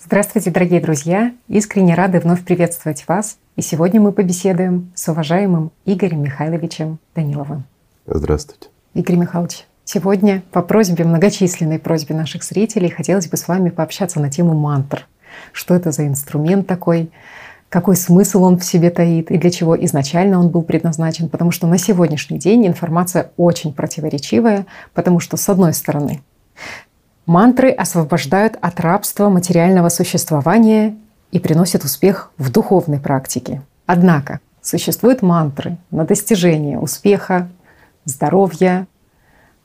Здравствуйте, дорогие друзья! Искренне рады вновь приветствовать вас. И сегодня мы побеседуем с уважаемым Игорем Михайловичем Даниловым. Здравствуйте. Игорь Михайлович, сегодня по просьбе, многочисленной просьбе наших зрителей хотелось бы с вами пообщаться на тему мантр. Что это за инструмент такой? какой смысл он в себе таит и для чего изначально он был предназначен, потому что на сегодняшний день информация очень противоречивая, потому что, с одной стороны, мантры освобождают от рабства материального существования и приносят успех в духовной практике. Однако существуют мантры на достижение успеха, здоровья,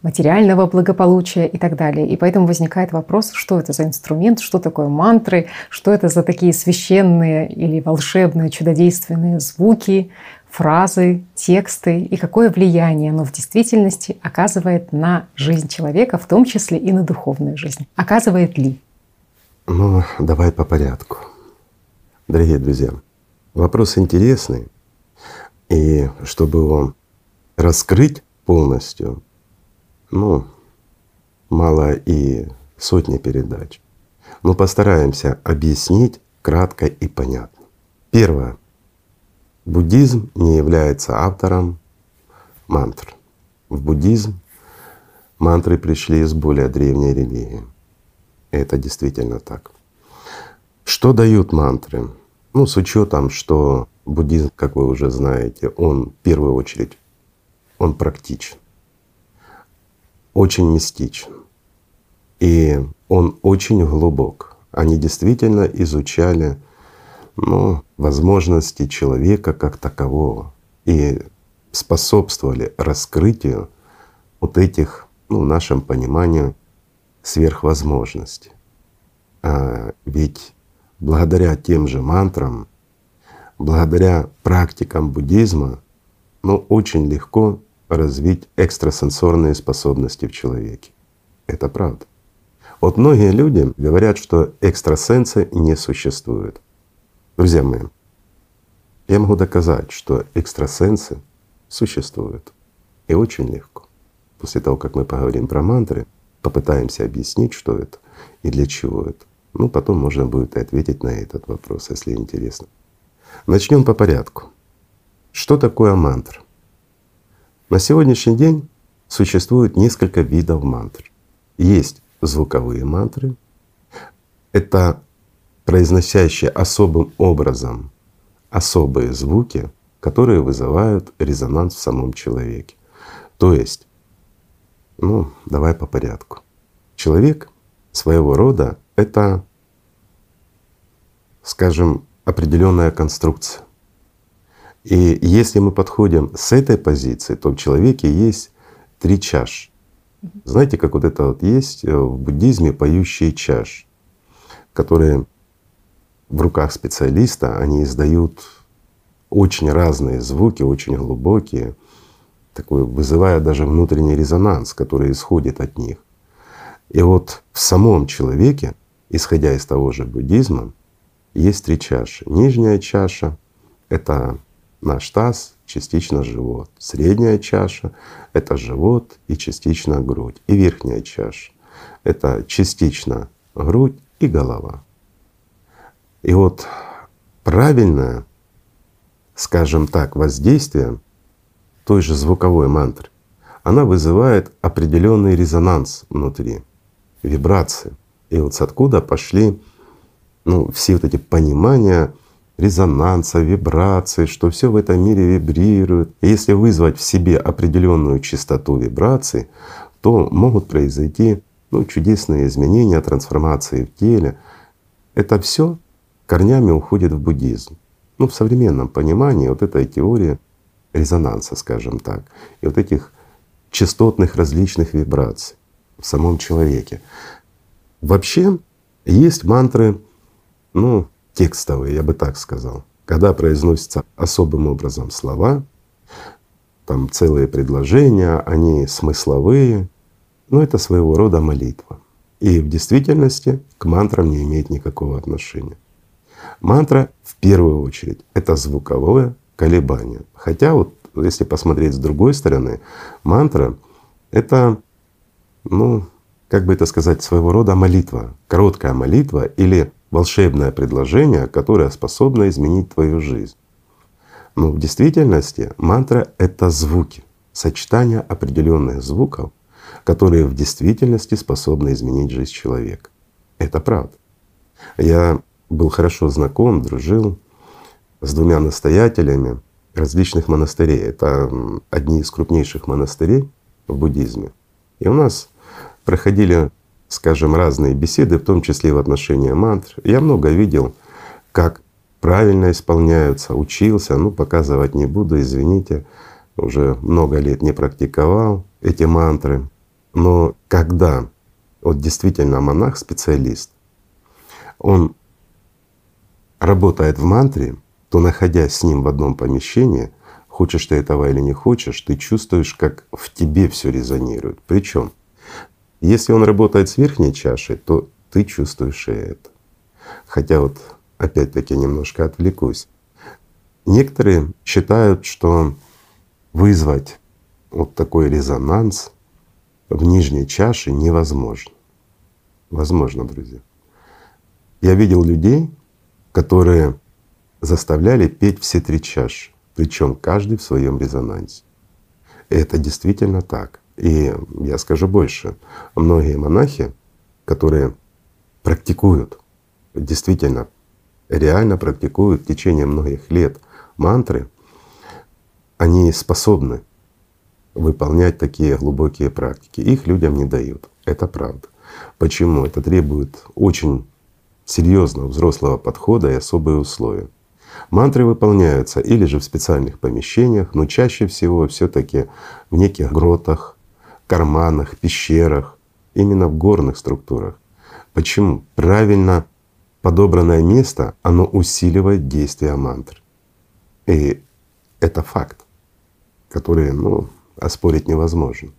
материального благополучия и так далее. И поэтому возникает вопрос, что это за инструмент, что такое мантры, что это за такие священные или волшебные, чудодейственные звуки, фразы, тексты и какое влияние оно в действительности оказывает на жизнь человека, в том числе и на духовную жизнь. Оказывает ли? Ну, давай по порядку. Дорогие друзья, вопрос интересный. И чтобы его раскрыть полностью, ну, мало и сотни передач. Но постараемся объяснить кратко и понятно. Первое. Буддизм не является автором мантр. В буддизм мантры пришли из более древней религии. И это действительно так. Что дают мантры? Ну, с учетом, что буддизм, как вы уже знаете, он в первую очередь, он практичен очень мистичен. И он очень глубок. Они действительно изучали ну, возможности человека как такового и способствовали раскрытию вот этих, ну, в нашем понимании, сверхвозможностей. А ведь благодаря тем же мантрам, благодаря практикам буддизма, ну, очень легко развить экстрасенсорные способности в человеке. Это правда. Вот многие люди говорят, что экстрасенсы не существуют. Друзья мои, я могу доказать, что экстрасенсы существуют. И очень легко. После того, как мы поговорим про мантры, попытаемся объяснить, что это и для чего это. Ну, потом можно будет и ответить на этот вопрос, если интересно. Начнем по порядку. Что такое мантра? На сегодняшний день существует несколько видов мантр. Есть звуковые мантры, это произносящие особым образом особые звуки, которые вызывают резонанс в самом человеке. То есть, ну, давай по порядку. Человек своего рода — это, скажем, определенная конструкция. И если мы подходим с этой позиции, то в человеке есть три чаши. Знаете, как вот это вот есть э, в буддизме поющие чаши, которые в руках специалиста, они издают очень разные звуки, очень глубокие, такой, вызывая даже внутренний резонанс, который исходит от них. И вот в самом человеке, исходя из того же буддизма, есть три чаши. Нижняя чаша — это Наш таз частично живот. Средняя чаша — это живот и частично грудь. И верхняя чаша — это частично грудь и голова. И вот правильное, скажем так, воздействие той же звуковой мантры, она вызывает определенный резонанс внутри, вибрации. И вот откуда пошли ну, все вот эти понимания резонанса, вибрации, что все в этом мире вибрирует. И если вызвать в себе определенную частоту вибраций, то могут произойти ну, чудесные изменения, трансформации в теле. Это все корнями уходит в буддизм. Ну, в современном понимании вот эта теория резонанса, скажем так, и вот этих частотных различных вибраций в самом человеке. Вообще есть мантры, ну, текстовые, я бы так сказал. Когда произносятся особым образом слова, там целые предложения, они смысловые, но это своего рода молитва. И в действительности к мантрам не имеет никакого отношения. Мантра в первую очередь это звуковое колебание. Хотя вот если посмотреть с другой стороны, мантра это, ну, как бы это сказать, своего рода молитва, короткая молитва или волшебное предложение, которое способно изменить твою жизнь. Но в действительности мантра — это звуки, сочетание определенных звуков, которые в действительности способны изменить жизнь человека. Это правда. Я был хорошо знаком, дружил с двумя настоятелями различных монастырей. Это одни из крупнейших монастырей в буддизме. И у нас проходили, скажем, разные беседы, в том числе в отношении мантр. Я много видел, как правильно исполняются, учился, ну показывать не буду, извините, уже много лет не практиковал эти мантры. Но когда вот действительно монах, специалист, он работает в мантре, то находясь с ним в одном помещении, хочешь ты этого или не хочешь, ты чувствуешь, как в тебе все резонирует. Причем, если он работает с верхней чашей, то ты чувствуешь и это. Хотя вот опять-таки немножко отвлекусь. Некоторые считают, что вызвать вот такой резонанс в нижней чаше невозможно. Возможно, друзья. Я видел людей, которые заставляли петь все три чаши, причем каждый в своем резонансе. Это действительно так. И я скажу больше, многие монахи, которые практикуют, действительно, реально практикуют в течение многих лет мантры, они способны выполнять такие глубокие практики. Их людям не дают. Это правда. Почему? Это требует очень серьезного взрослого подхода и особые условия. Мантры выполняются или же в специальных помещениях, но чаще всего все таки в неких гротах, карманах, пещерах, именно в горных структурах. Почему? Правильно подобранное место, оно усиливает действие мантр. И это факт, который ну, оспорить невозможно.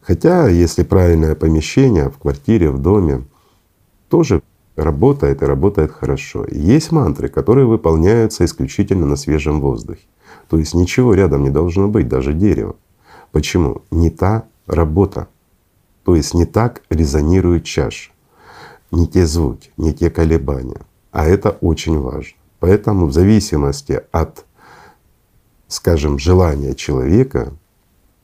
Хотя, если правильное помещение в квартире, в доме, тоже работает и работает хорошо. Есть мантры, которые выполняются исключительно на свежем воздухе. То есть ничего рядом не должно быть, даже дерево. Почему? Не та работа. То есть не так резонирует чаша, не те звуки, не те колебания. А это очень важно. Поэтому в зависимости от, скажем, желания человека,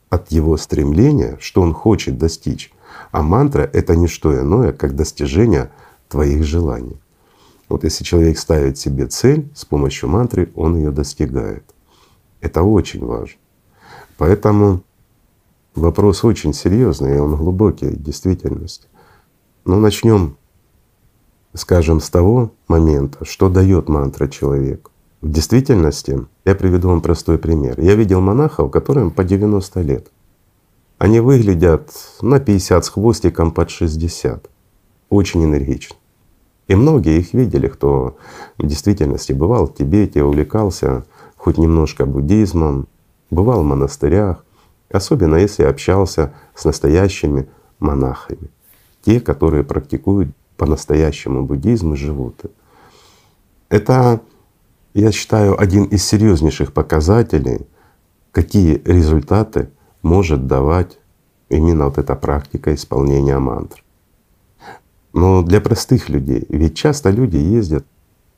от его стремления, что он хочет достичь, а мантра — это не что иное, как достижение твоих желаний. Вот если человек ставит себе цель с помощью мантры, он ее достигает. Это очень важно. Поэтому вопрос очень серьезный, и он глубокий в действительности. Но начнем, скажем, с того момента, что дает мантра человеку. В действительности, я приведу вам простой пример. Я видел монахов, которым по 90 лет. Они выглядят на 50 с хвостиком под 60 очень энергично. И многие их видели, кто в действительности бывал в Тибете, увлекался хоть немножко буддизмом, бывал в монастырях, особенно если общался с настоящими монахами, те, которые практикуют по-настоящему буддизм и живут. Это, я считаю, один из серьезнейших показателей, какие результаты может давать именно вот эта практика исполнения мантр. Но для простых людей, ведь часто люди ездят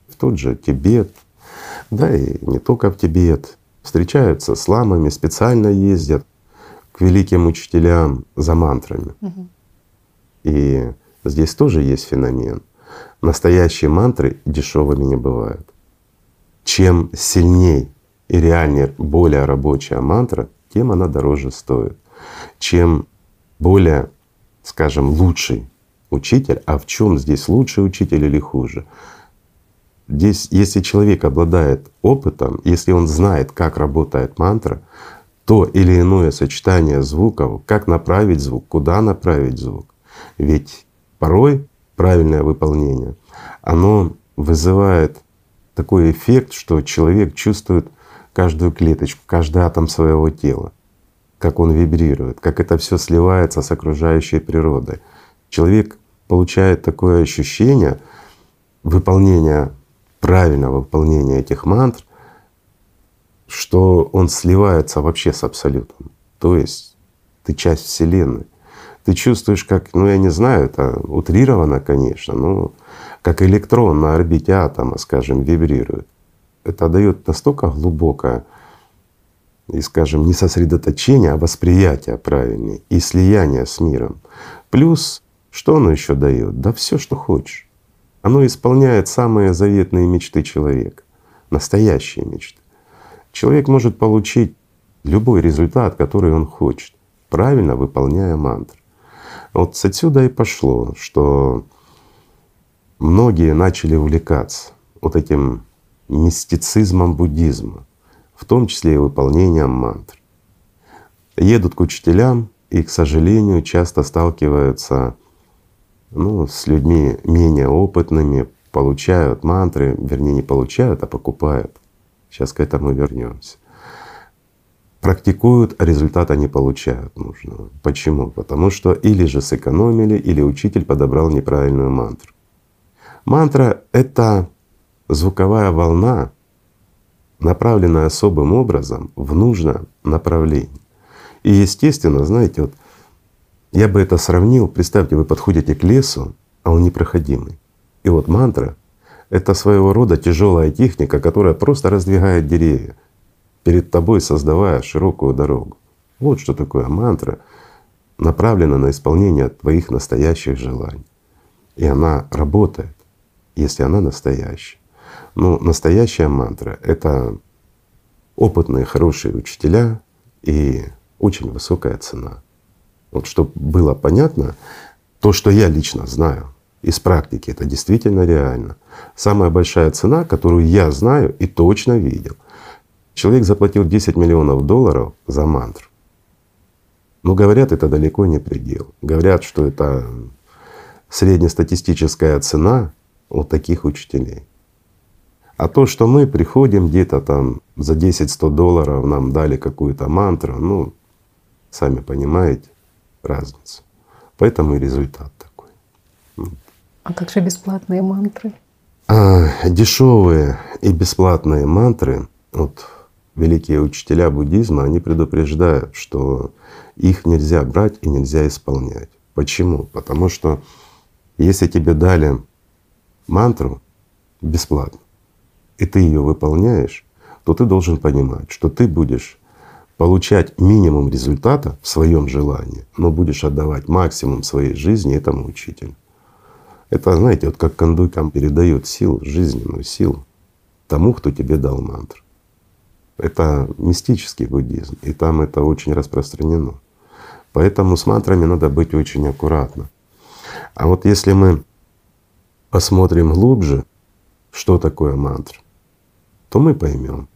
в тот же Тибет, да и не только в Тибет, встречаются с ламами, специально ездят к великим учителям за мантрами. Угу. И здесь тоже есть феномен. Настоящие мантры дешевыми не бывают. Чем сильней и реальнее более рабочая мантра, тем она дороже стоит. Чем более, скажем, лучший учитель, а в чем здесь лучший учитель или хуже? Здесь, если человек обладает опытом, если он знает, как работает мантра, то или иное сочетание звуков, как направить звук, куда направить звук. Ведь порой правильное выполнение, оно вызывает такой эффект, что человек чувствует каждую клеточку, каждый атом своего тела, как он вибрирует, как это все сливается с окружающей природой. Человек получает такое ощущение выполнения, правильного выполнения этих мантр, что он сливается вообще с Абсолютом. То есть ты часть Вселенной. ты чувствуешь, как, ну я не знаю, это утрировано, конечно, но как электрон на орбите атома, скажем, вибрирует. Это дает настолько глубокое и, скажем, не сосредоточение, а восприятие правильное и слияние с миром. Плюс, что оно еще дает? Да все, что хочешь. Оно исполняет самые заветные мечты человека, настоящие мечты. Человек может получить любой результат, который он хочет, правильно выполняя мантры. Вот отсюда и пошло, что многие начали увлекаться вот этим мистицизмом буддизма, в том числе и выполнением мантр. Едут к учителям и, к сожалению, часто сталкиваются ну, с людьми менее опытными, получают мантры, вернее не получают, а покупают. Сейчас к этому вернемся. Практикуют, а результата не получают нужного. Почему? Потому что или же сэкономили, или учитель подобрал неправильную мантру. Мантра — это звуковая волна, направленная особым образом в нужное направление. И естественно, знаете, вот я бы это сравнил, представьте, вы подходите к лесу, а он непроходимый. И вот мантра — это своего рода тяжелая техника, которая просто раздвигает деревья, перед тобой создавая широкую дорогу. Вот что такое мантра, направлена на исполнение твоих настоящих желаний. И она работает, если она настоящая. Но ну, настоящая мантра — это опытные, хорошие учителя и очень высокая цена. Вот чтобы было понятно, то, что я лично знаю из практики, это действительно реально. Самая большая цена, которую я знаю и точно видел. Человек заплатил 10 миллионов долларов за мантру. Но говорят, это далеко не предел. Говорят, что это среднестатистическая цена у таких учителей. А то, что мы приходим где-то там за 10-100 долларов, нам дали какую-то мантру, ну, сами понимаете, разницу. Поэтому и результат такой. А как же бесплатные мантры? А, дешевые и бесплатные мантры, вот великие учителя буддизма, они предупреждают, что их нельзя брать и нельзя исполнять. Почему? Потому что если тебе дали мантру бесплатно, и ты ее выполняешь, то ты должен понимать, что ты будешь получать минимум результата в своем желании, но будешь отдавать максимум своей жизни этому учителю. Это, знаете, вот как кондукам передает силу, жизненную силу тому, кто тебе дал мантру. Это мистический буддизм, и там это очень распространено. Поэтому с мантрами надо быть очень аккуратно. А вот если мы посмотрим глубже, что такое мантра, то мы поймем,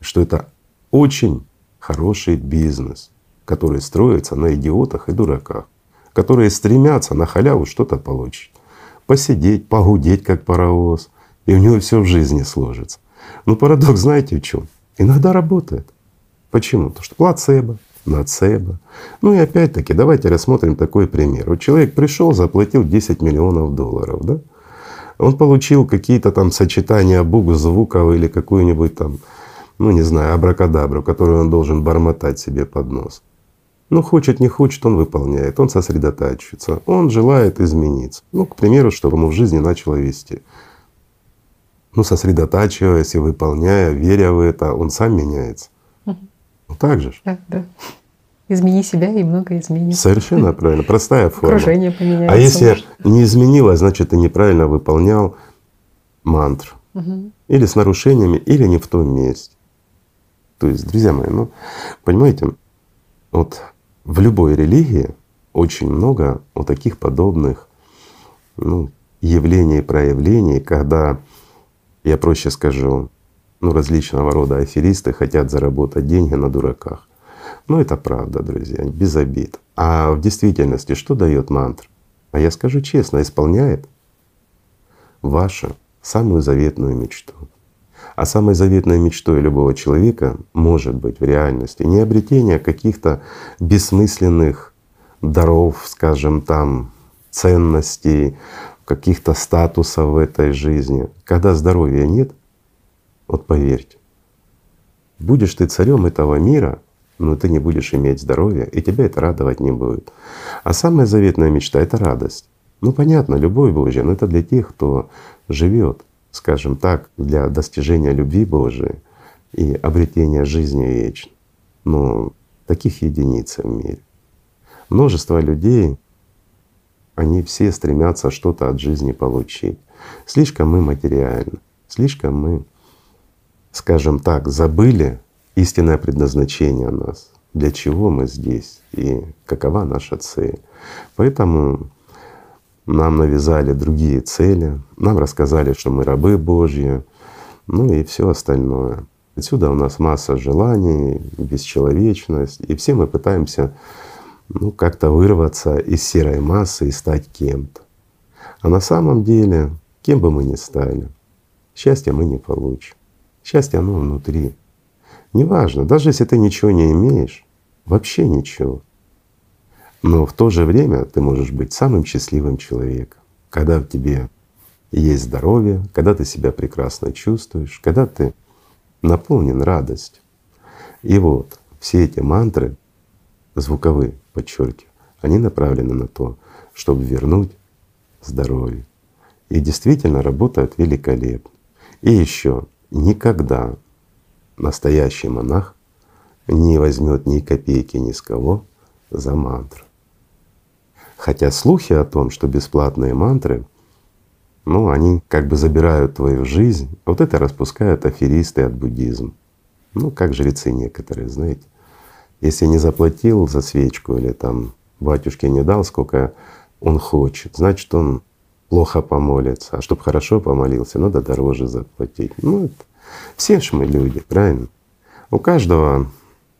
что это очень хороший бизнес, который строится на идиотах и дураках, которые стремятся на халяву что-то получить, посидеть, погудеть как паровоз, и у него все в жизни сложится. Но парадокс знаете в чем? Иногда работает. Почему? Потому что плацебо, нацебо. Ну и опять-таки давайте рассмотрим такой пример. Вот человек пришел, заплатил 10 миллионов долларов, да? Он получил какие-то там сочетания букв, звуков или какую-нибудь там ну не знаю, абракадабру, которую он должен бормотать себе под нос. Ну хочет, не хочет, он выполняет, он сосредотачивается, он желает измениться. Ну, к примеру, чтобы ему в жизни начало вести. Ну, сосредотачиваясь и выполняя, веря в это, он сам меняется. Угу. Ну так же. Да, да. Измени себя и много изменится. Совершенно правильно. Простая форма. Окружение поменяется. А если не изменилось, значит, ты неправильно выполнял мантру. Угу. Или с нарушениями, или не в том месте. То есть, друзья мои, ну, понимаете, вот в любой религии очень много вот таких подобных ну, явлений и проявлений, когда, я проще скажу, ну, различного рода аферисты хотят заработать деньги на дураках. Ну, это правда, друзья, без обид. А в действительности что дает мантра? А я скажу честно, исполняет вашу самую заветную мечту. А самой заветной мечтой любого человека может быть в реальности не обретение каких-то бессмысленных даров, скажем там, ценностей, каких-то статусов в этой жизни. Когда здоровья нет, вот поверьте, будешь ты царем этого мира, но ты не будешь иметь здоровья, и тебя это радовать не будет. А самая заветная мечта — это радость. Ну понятно, любовь Божья, но это для тех, кто живет, скажем так, для достижения любви Божией и обретения жизни вечной. Но таких единиц в мире. Множество людей, они все стремятся что-то от жизни получить. Слишком мы материальны, слишком мы, скажем так, забыли истинное предназначение нас, для чего мы здесь и какова наша цель. Поэтому нам навязали другие цели, нам рассказали, что мы рабы Божьи, ну и все остальное. Отсюда у нас масса желаний, бесчеловечность, и все мы пытаемся ну, как-то вырваться из серой массы и стать кем-то. А на самом деле, кем бы мы ни стали, счастья мы не получим. Счастье оно внутри. Неважно, даже если ты ничего не имеешь, вообще ничего. Но в то же время ты можешь быть самым счастливым человеком, когда в тебе есть здоровье, когда ты себя прекрасно чувствуешь, когда ты наполнен радостью. И вот все эти мантры, звуковые, подчеркиваю, они направлены на то, чтобы вернуть здоровье. И действительно работают великолепно. И еще никогда настоящий монах не возьмет ни копейки ни с кого за мантру. Хотя слухи о том, что бесплатные мантры, ну, они как бы забирают твою жизнь, вот это распускают аферисты от буддизма. Ну, как жрецы некоторые, знаете. Если не заплатил за свечку или там батюшке не дал, сколько он хочет, значит, он плохо помолится. А чтобы хорошо помолился, надо дороже заплатить. Ну, это все ж мы люди, правильно? У каждого,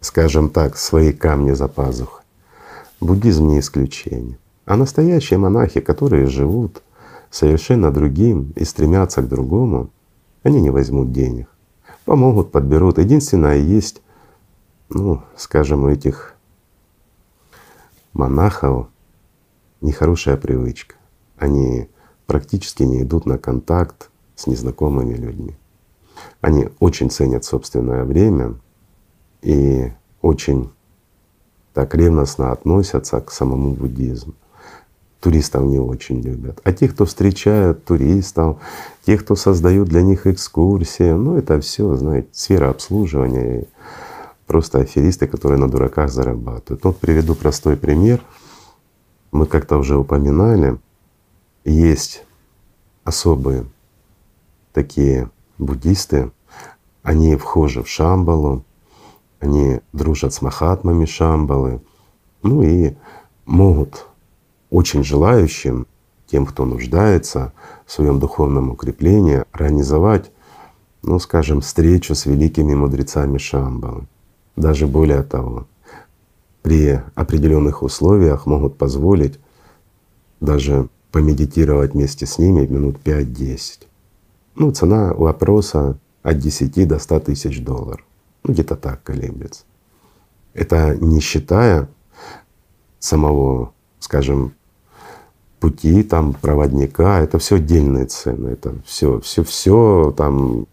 скажем так, свои камни за пазухой. Буддизм не исключение. А настоящие монахи, которые живут совершенно другим и стремятся к другому, они не возьмут денег. Помогут, подберут. Единственное, есть, ну, скажем, у этих монахов нехорошая привычка. Они практически не идут на контакт с незнакомыми людьми. Они очень ценят собственное время и очень так ревностно относятся к самому буддизму. Туристов не очень любят. А те, кто встречают туристов, те, кто создают для них экскурсии, ну это все, знаете, сфера обслуживания. Просто аферисты, которые на дураках зарабатывают. Вот приведу простой пример. Мы как-то уже упоминали, есть особые такие буддисты, они вхожи в Шамбалу, они дружат с махатмами Шамбалы, ну и могут очень желающим, тем, кто нуждается в своем духовном укреплении, организовать, ну скажем, встречу с великими мудрецами Шамбалы. Даже более того, при определенных условиях могут позволить даже помедитировать вместе с ними минут 5-10. Ну, цена вопроса от 10 до 100 тысяч долларов. Ну, где-то так колеблется. Это не считая самого, скажем, пути, там, проводника, это все отдельные цены, это все, все, все там,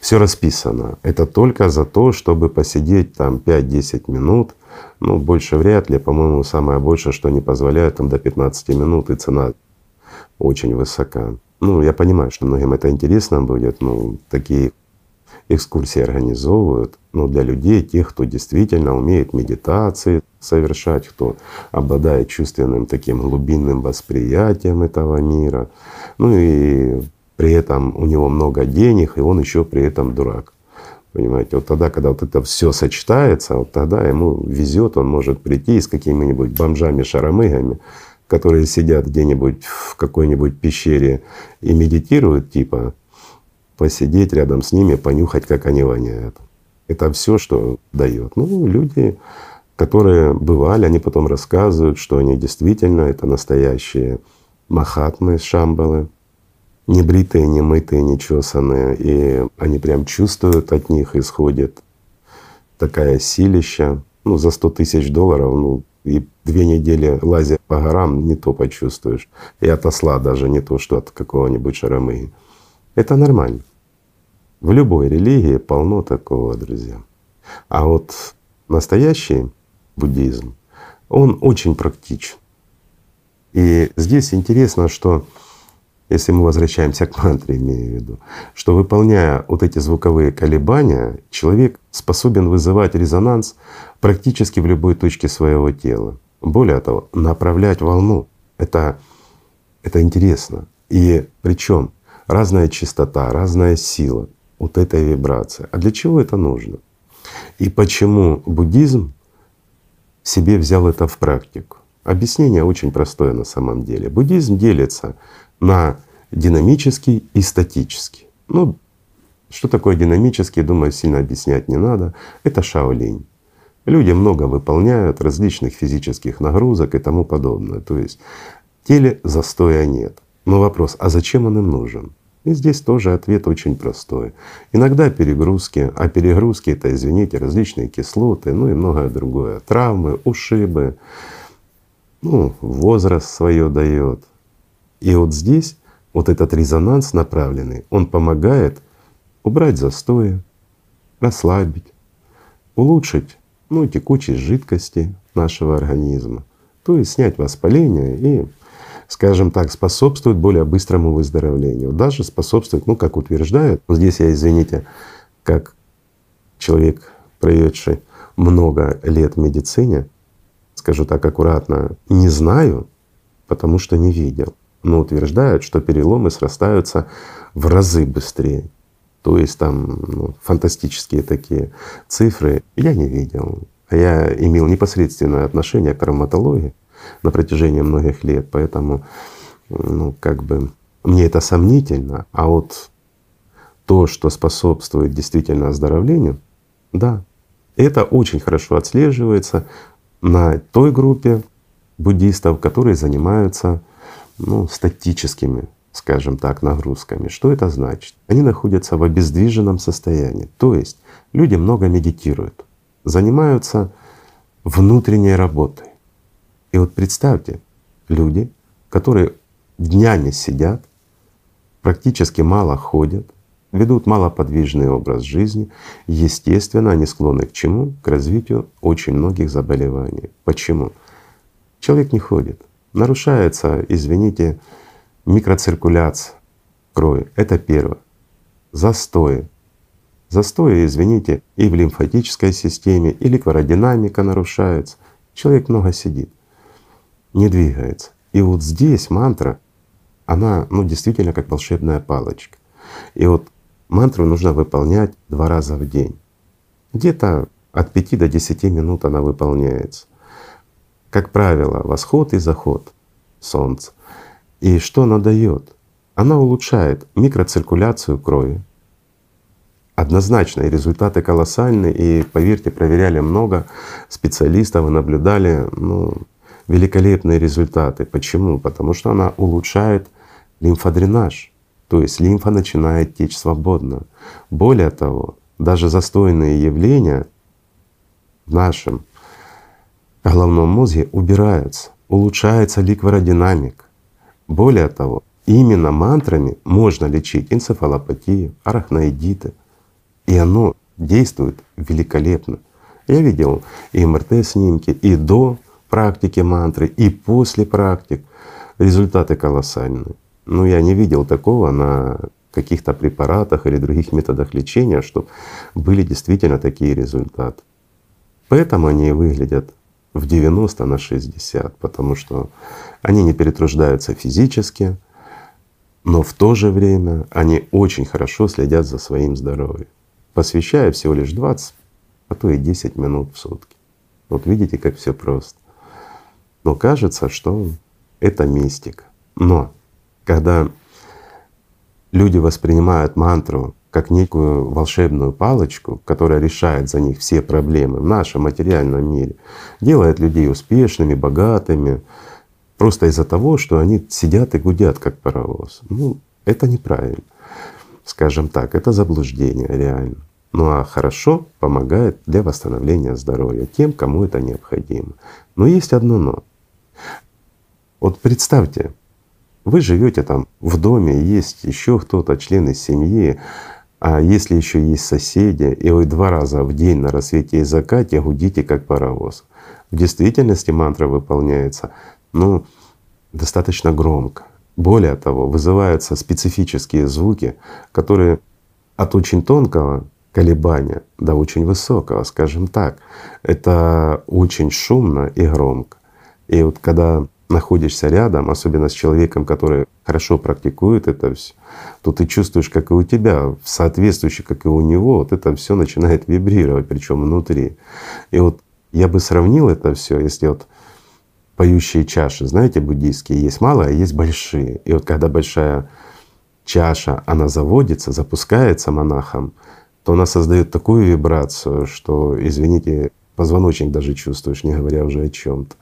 все расписано. Это только за то, чтобы посидеть там 5-10 минут, ну, больше вряд ли, по-моему, самое большее, что не позволяет, там до 15 минут, и цена очень высока. Ну, я понимаю, что многим это интересно будет, ну, такие экскурсии организовывают, но для людей, тех, кто действительно умеет медитации совершать, кто обладает чувственным таким глубинным восприятием этого мира, ну и при этом у него много денег, и он еще при этом дурак. Понимаете, вот тогда, когда вот это все сочетается, вот тогда ему везет, он может прийти с какими-нибудь бомжами-шаромыгами, которые сидят где-нибудь в какой-нибудь пещере и медитируют, типа посидеть рядом с ними, понюхать, как они воняют. Это все, что дает. Ну, люди, которые бывали, они потом рассказывают, что они действительно это настоящие махатмы Шамбалы, мытые, не чесанные, и они прям чувствуют от них исходит такая силища. Ну, за сто тысяч долларов, ну, и две недели лазя по горам не то почувствуешь. И от даже не то, что от какого-нибудь шаромы. Это нормально. В любой религии полно такого, друзья. А вот настоящий буддизм, он очень практичен. И здесь интересно, что если мы возвращаемся к мантре, имею в виду, что выполняя вот эти звуковые колебания, человек способен вызывать резонанс практически в любой точке своего тела. Более того, направлять волну — это, это интересно. И причем разная частота, разная сила вот этой вибрации. А для чего это нужно? И почему буддизм себе взял это в практику? Объяснение очень простое на самом деле. Буддизм делится на динамический и статический. Ну, что такое динамический, думаю, сильно объяснять не надо. Это шаолинь. Люди много выполняют различных физических нагрузок и тому подобное. То есть теле застоя нет. Но вопрос, а зачем он им нужен? И здесь тоже ответ очень простой. Иногда перегрузки, а перегрузки это, извините, различные кислоты, ну и многое другое. Травмы, ушибы, ну, возраст свое дает. И вот здесь вот этот резонанс направленный, он помогает убрать застои, расслабить, улучшить ну, текучесть жидкости нашего организма, то есть снять воспаление и, скажем так, способствует более быстрому выздоровлению. Даже способствует, ну, как утверждают, здесь я, извините, как человек, проведший много лет в медицине, скажу так аккуратно, не знаю, потому что не видел, но утверждают, что переломы срастаются в разы быстрее. То есть там ну, фантастические такие цифры я не видел. Я имел непосредственное отношение к травматологии на протяжении многих лет, поэтому ну, как бы мне это сомнительно. А вот то, что способствует действительно оздоровлению, да, это очень хорошо отслеживается на той группе буддистов, которые занимаются ну, статическими скажем так, нагрузками. Что это значит? Они находятся в обездвиженном состоянии. То есть люди много медитируют, занимаются внутренней работой. И вот представьте, люди, которые днями сидят, практически мало ходят, ведут малоподвижный образ жизни, естественно, они склонны к чему? К развитию очень многих заболеваний. Почему? Человек не ходит. Нарушается, извините, микроциркуляция крови — это первое. Застои. Застои, извините, и в лимфатической системе, и ликвородинамика нарушается. Человек много сидит, не двигается. И вот здесь мантра, она ну, действительно как волшебная палочка. И вот мантру нужно выполнять два раза в день. Где-то от 5 до 10 минут она выполняется. Как правило, восход и заход солнца. И что она дает? Она улучшает микроциркуляцию крови. Однозначно, и результаты колоссальные, и поверьте, проверяли много специалистов и наблюдали ну, великолепные результаты. Почему? Потому что она улучшает лимфодренаж, то есть лимфа начинает течь свободно. Более того, даже застойные явления в нашем головном мозге убираются, улучшается ликвородинамика. Более того, именно мантрами можно лечить энцефалопатию, арахноидиты, и оно действует великолепно. Я видел и МРТ-снимки, и до практики мантры, и после практик. Результаты колоссальные. Но я не видел такого на каких-то препаратах или других методах лечения, чтобы были действительно такие результаты. Поэтому они выглядят в 90 на 60, потому что они не перетруждаются физически, но в то же время они очень хорошо следят за своим здоровьем, посвящая всего лишь 20, а то и 10 минут в сутки. Вот видите, как все просто. Но кажется, что это мистика. Но когда люди воспринимают мантру как некую волшебную палочку, которая решает за них все проблемы в нашем материальном мире, делает людей успешными, богатыми, просто из-за того, что они сидят и гудят как паровоз. Ну, это неправильно. Скажем так, это заблуждение реально. Ну а хорошо помогает для восстановления здоровья тем, кому это необходимо. Но есть одно но. Вот представьте, вы живете там в доме, есть еще кто-то, члены семьи, А если еще есть соседи, и вы два раза в день на рассвете и закате гудите как паровоз. В действительности мантра выполняется, ну, достаточно громко. Более того, вызываются специфические звуки, которые от очень тонкого колебания до очень высокого, скажем так. Это очень шумно и громко. И вот когда находишься рядом, особенно с человеком, который хорошо практикует это все, то ты чувствуешь, как и у тебя, соответствующе, как и у него, вот это все начинает вибрировать, причем внутри. И вот я бы сравнил это все, если вот поющие чаши, знаете, буддийские, есть малые, а есть большие. И вот когда большая чаша, она заводится, запускается монахом, то она создает такую вибрацию, что, извините, позвоночник даже чувствуешь, не говоря уже о чем то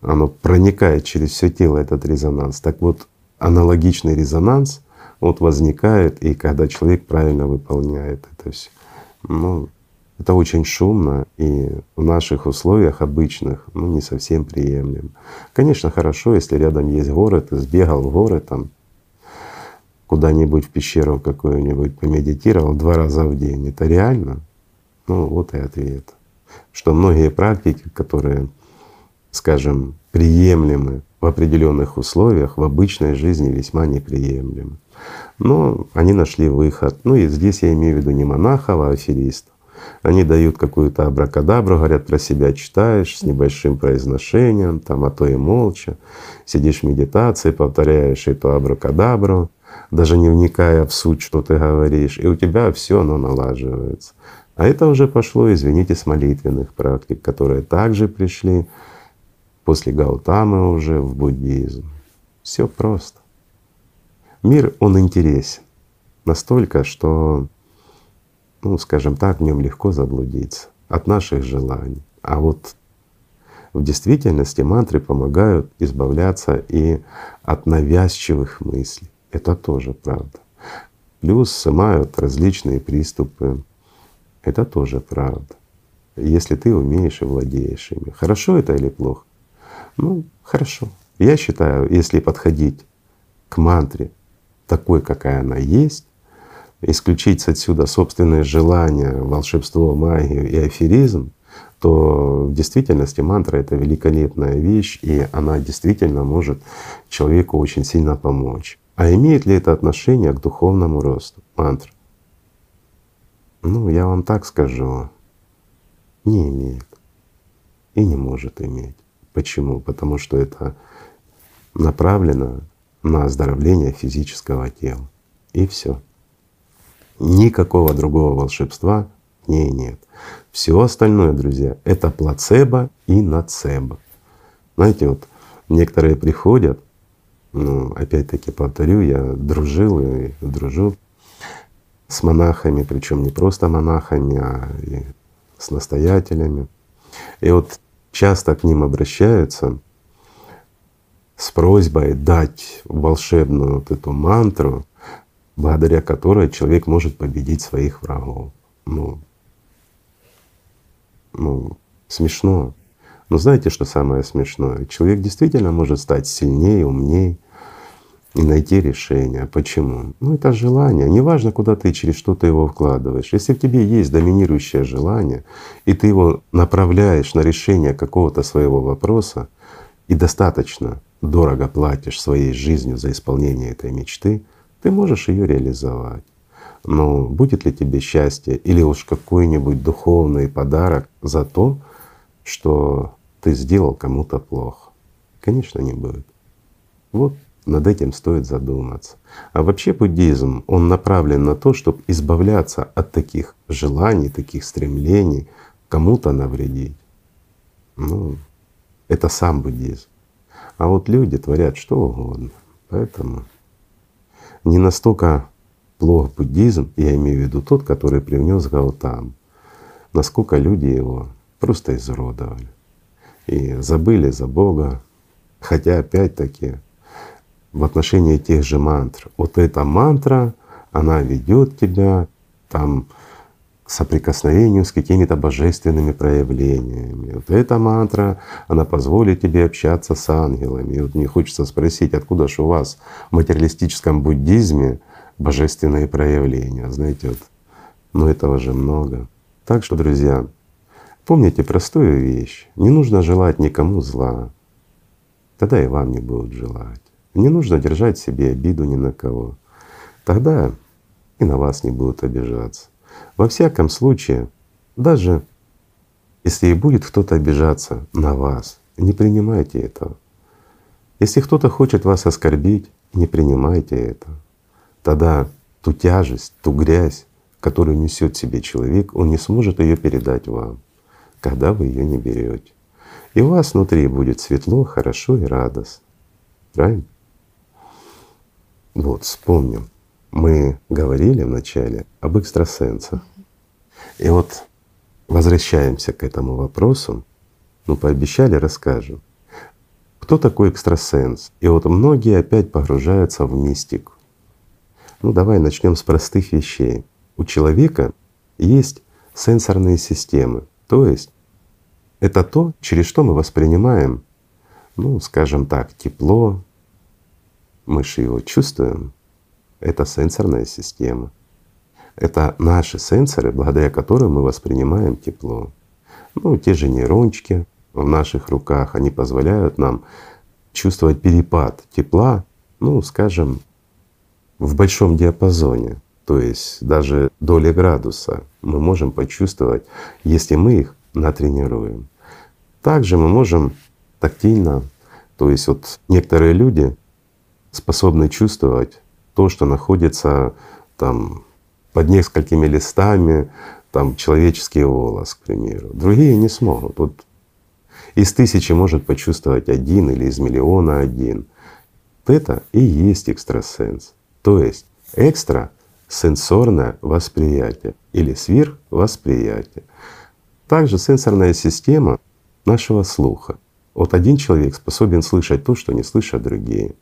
Оно проникает через все тело, этот резонанс. Так вот, аналогичный резонанс вот возникает, и когда человек правильно выполняет это все. Ну, это очень шумно и в наших условиях обычных ну, не совсем приемлемо. Конечно, хорошо, если рядом есть горы, ты сбегал в горы там куда-нибудь в пещеру какую-нибудь, помедитировал два раза в день. Это реально? Ну вот и ответ. Что многие практики, которые, скажем, приемлемы в определенных условиях, в обычной жизни весьма неприемлемы. Но они нашли выход. Ну и здесь я имею в виду не монахов, а аферистов. Они дают какую-то абракадабру, говорят про себя, читаешь с небольшим произношением, там, а то и молча. Сидишь в медитации, повторяешь эту абракадабру, даже не вникая в суть, что ты говоришь, и у тебя все оно налаживается. А это уже пошло, извините, с молитвенных практик, которые также пришли после Гаутамы уже в буддизм. Все просто. Мир, он интересен настолько, что ну, скажем так, в нем легко заблудиться от наших желаний. А вот в действительности мантры помогают избавляться и от навязчивых мыслей. Это тоже правда. Плюс снимают различные приступы. Это тоже правда. Если ты умеешь и владеешь ими. Хорошо это или плохо? Ну, хорошо. Я считаю, если подходить к мантре такой, какая она есть, исключить отсюда собственные желания, волшебство, магию и аферизм, то в действительности мантра — это великолепная вещь, и она действительно может человеку очень сильно помочь. А имеет ли это отношение к духовному росту мантра? Ну, я вам так скажу, не имеет и не может иметь. Почему? Потому что это направлено на оздоровление физического тела. И все. Никакого другого волшебства в ней нет. Все остальное, друзья, это плацебо и нацебо. Знаете, вот некоторые приходят, ну, опять-таки повторю, я дружил и дружу с монахами, причем не просто монахами, а и с настоятелями. И вот часто к ним обращаются с просьбой дать волшебную вот эту мантру, благодаря которой человек может победить своих врагов. Ну, ну смешно. Но знаете, что самое смешное? Человек действительно может стать сильнее, умнее и найти решение. Почему? Ну это желание. Неважно, куда ты через что ты его вкладываешь. Если в тебе есть доминирующее желание, и ты его направляешь на решение какого-то своего вопроса, и достаточно дорого платишь своей жизнью за исполнение этой мечты — ты можешь ее реализовать. Но будет ли тебе счастье или уж какой-нибудь духовный подарок за то, что ты сделал кому-то плохо? Конечно, не будет. Вот над этим стоит задуматься. А вообще буддизм, он направлен на то, чтобы избавляться от таких желаний, таких стремлений, кому-то навредить. Ну, это сам буддизм. А вот люди творят что угодно. Поэтому не настолько плох буддизм, я имею в виду тот, который привнес Гаутам, насколько люди его просто изуродовали и забыли за Бога. Хотя опять-таки в отношении тех же мантр. Вот эта мантра, она ведет тебя там к соприкосновению с какими-то божественными проявлениями. Вот эта мантра, она позволит тебе общаться с ангелами. И вот мне хочется спросить, откуда же у вас в материалистическом буддизме божественные проявления. Знаете, вот, но этого же много. Так что, друзья, помните простую вещь. Не нужно желать никому зла, тогда и вам не будут желать. Не нужно держать себе обиду ни на кого. Тогда и на вас не будут обижаться. Во всяком случае, даже если и будет кто-то обижаться на вас, не принимайте этого. Если кто-то хочет вас оскорбить, не принимайте это. Тогда ту тяжесть, ту грязь, которую несет себе человек, он не сможет ее передать вам, когда вы ее не берете. И у вас внутри будет светло, хорошо и радостно. Правильно? Вот, вспомним. Мы говорили вначале об экстрасенсах. И вот возвращаемся к этому вопросу. Ну, пообещали, расскажем. Кто такой экстрасенс? И вот многие опять погружаются в мистику. Ну давай начнем с простых вещей. У человека есть сенсорные системы, то есть это то, через что мы воспринимаем, ну, скажем так, тепло, мы же его чувствуем, это сенсорная система. Это наши сенсоры, благодаря которым мы воспринимаем тепло. Ну, те же нейрончики, в наших руках, они позволяют нам чувствовать перепад тепла, ну, скажем, в большом диапазоне. То есть даже доли градуса мы можем почувствовать, если мы их натренируем. Также мы можем тактильно, то есть вот некоторые люди способны чувствовать то, что находится там под несколькими листами, там человеческий волос, к примеру. Другие не смогут. Вот из тысячи может почувствовать один или из миллиона один. Это и есть экстрасенс. То есть экстра сенсорное восприятие или сверхвосприятие. Также сенсорная система нашего слуха. Вот один человек способен слышать то, что не слышат другие.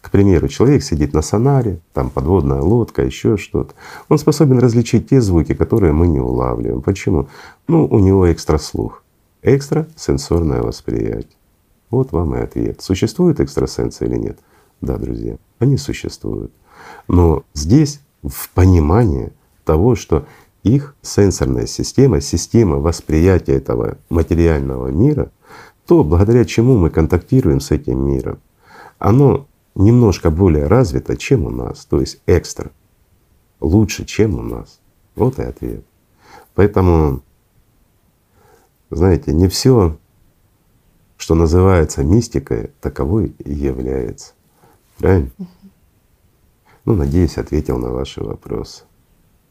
К примеру, человек сидит на сонаре, там подводная лодка, еще что-то. Он способен различить те звуки, которые мы не улавливаем. Почему? Ну, у него экстраслух экстрасенсорное восприятие. Вот вам и ответ. Существуют экстрасенсы или нет? Да, друзья, они существуют. Но здесь в понимании того, что их сенсорная система, система восприятия этого материального мира, то, благодаря чему мы контактируем с этим миром, оно немножко более развито, чем у нас, то есть экстра, лучше, чем у нас. Вот и ответ. Поэтому знаете, не все, что называется мистикой, таковой и является. Правильно? Ну, надеюсь, ответил на ваши вопросы.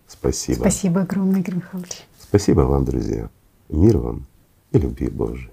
Спасибо. Спасибо огромное, Игорь Михайлович. Спасибо вам, друзья. Мир вам и любви Божией.